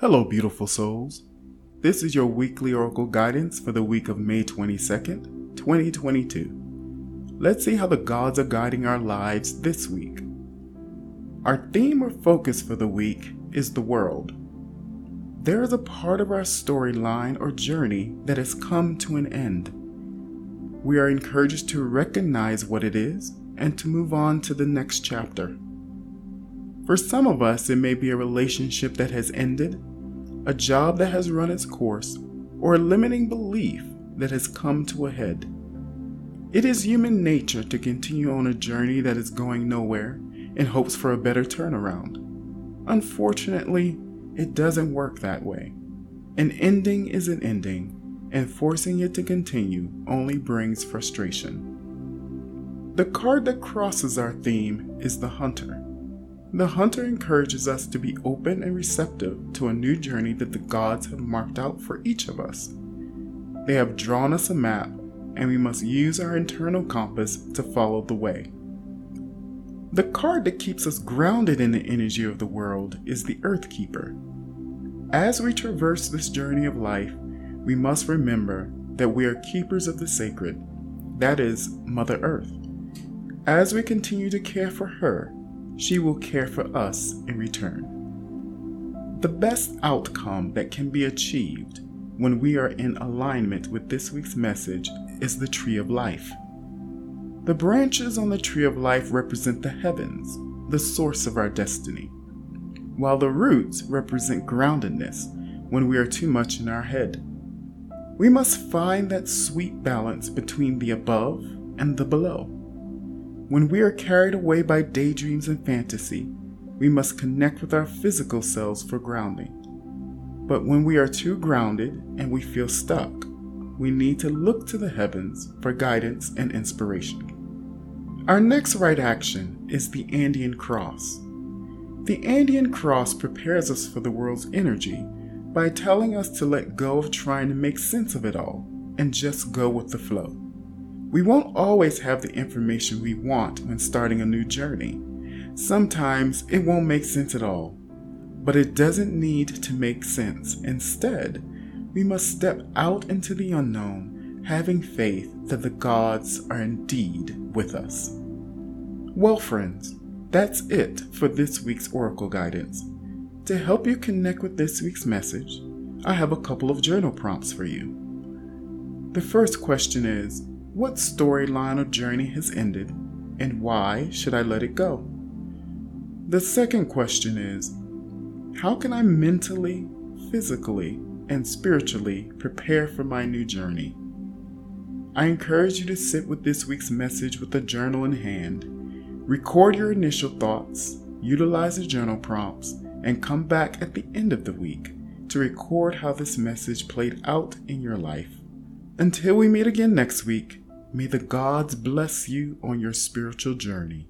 Hello, beautiful souls. This is your weekly oracle guidance for the week of May 22nd, 2022. Let's see how the gods are guiding our lives this week. Our theme or focus for the week is the world. There is a part of our storyline or journey that has come to an end. We are encouraged to recognize what it is and to move on to the next chapter. For some of us, it may be a relationship that has ended a job that has run its course, or a limiting belief that has come to a head. It is human nature to continue on a journey that is going nowhere in hopes for a better turnaround. Unfortunately, it doesn't work that way. An ending is an ending, and forcing it to continue only brings frustration. The card that crosses our theme is the Hunter. The hunter encourages us to be open and receptive to a new journey that the gods have marked out for each of us. They have drawn us a map, and we must use our internal compass to follow the way. The card that keeps us grounded in the energy of the world is the Earth Keeper. As we traverse this journey of life, we must remember that we are keepers of the sacred, that is, Mother Earth. As we continue to care for her, she will care for us in return. The best outcome that can be achieved when we are in alignment with this week's message is the tree of life. The branches on the tree of life represent the heavens, the source of our destiny, while the roots represent groundedness when we are too much in our head. We must find that sweet balance between the above and the below. When we are carried away by daydreams and fantasy, we must connect with our physical selves for grounding. But when we are too grounded and we feel stuck, we need to look to the heavens for guidance and inspiration. Our next right action is the Andean Cross. The Andean Cross prepares us for the world's energy by telling us to let go of trying to make sense of it all and just go with the flow. We won't always have the information we want when starting a new journey. Sometimes it won't make sense at all, but it doesn't need to make sense. Instead, we must step out into the unknown, having faith that the gods are indeed with us. Well, friends, that's it for this week's Oracle guidance. To help you connect with this week's message, I have a couple of journal prompts for you. The first question is what storyline or journey has ended, and why should I let it go? The second question is How can I mentally, physically, and spiritually prepare for my new journey? I encourage you to sit with this week's message with a journal in hand. Record your initial thoughts, utilize the journal prompts, and come back at the end of the week to record how this message played out in your life. Until we meet again next week, may the gods bless you on your spiritual journey.